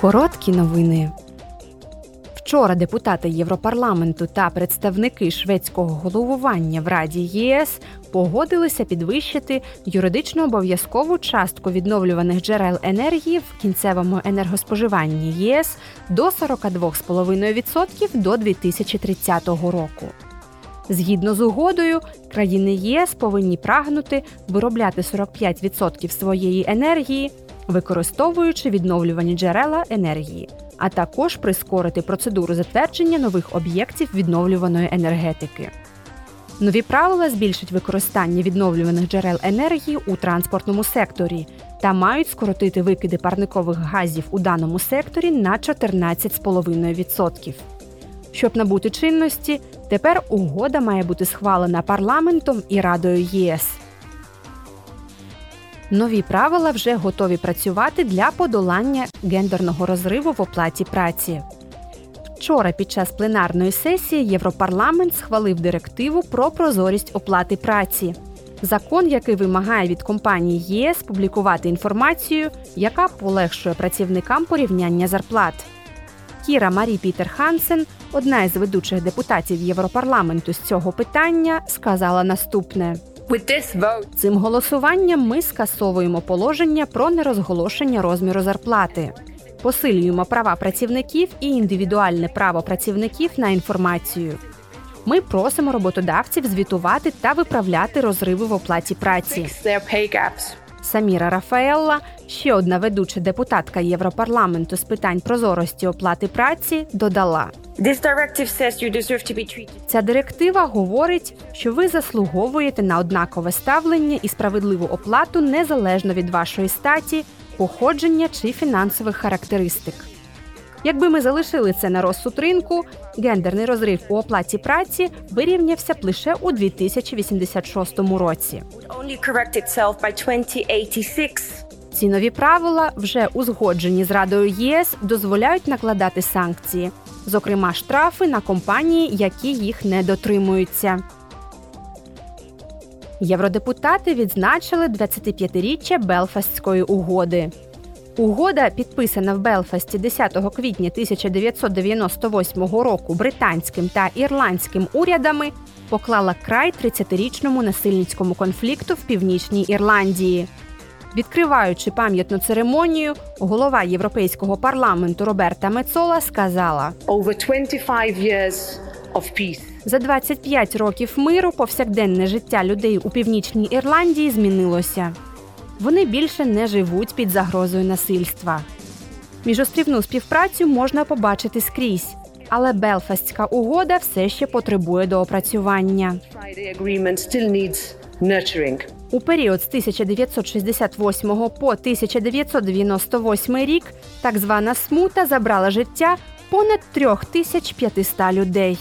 Короткі новини. Вчора депутати Європарламенту та представники шведського головування в Раді ЄС погодилися підвищити юридично обов'язкову частку відновлюваних джерел енергії в кінцевому енергоспоживанні ЄС до 42,5% до 2030 року. Згідно з угодою, країни ЄС повинні прагнути виробляти 45% своєї енергії, використовуючи відновлювані джерела енергії, а також прискорити процедуру затвердження нових об'єктів відновлюваної енергетики. Нові правила збільшать використання відновлюваних джерел енергії у транспортному секторі та мають скоротити викиди парникових газів у даному секторі на 14,5%. Щоб набути чинності, тепер угода має бути схвалена парламентом і Радою ЄС. Нові правила вже готові працювати для подолання гендерного розриву в оплаті праці. Вчора під час пленарної сесії Європарламент схвалив директиву про прозорість оплати праці. Закон, який вимагає від компаній ЄС публікувати інформацію, яка полегшує працівникам порівняння зарплат. Кіра Марі Пітер Хансен, одна із ведучих депутатів Європарламенту з цього питання, сказала наступне: Цим голосуванням ми скасовуємо положення про нерозголошення розміру зарплати, посилюємо права працівників і індивідуальне право працівників на інформацію. Ми просимо роботодавців звітувати та виправляти розриви в оплаті праці. Саміра Рафаелла, ще одна ведуча депутатка Європарламенту з питань прозорості оплати праці, додала: Ця директива говорить, що ви заслуговуєте на однакове ставлення і справедливу оплату незалежно від вашої статі, походження чи фінансових характеристик. Якби ми залишили це на розсуд ринку, гендерний розрив у оплаті праці вирівнявся б лише у 2086 році. Ці нові правила, вже узгоджені з Радою ЄС, дозволяють накладати санкції, зокрема штрафи на компанії, які їх не дотримуються. Євродепутати відзначили 25-річчя Белфастської угоди. Угода, підписана в Белфасті 10 квітня 1998 року британським та ірландським урядами, поклала край 30-річному насильницькому конфлікту в північній Ірландії. Відкриваючи пам'ятну церемонію, голова Європейського парламенту Роберта Мецола сказала: за 25 років миру повсякденне життя людей у північній Ірландії змінилося. Вони більше не живуть під загрозою насильства. Міжострівну співпрацю можна побачити скрізь, але Белфастська угода все ще потребує доопрацювання. У період з 1968 по 1998 рік так звана смута забрала життя понад 3500 людей.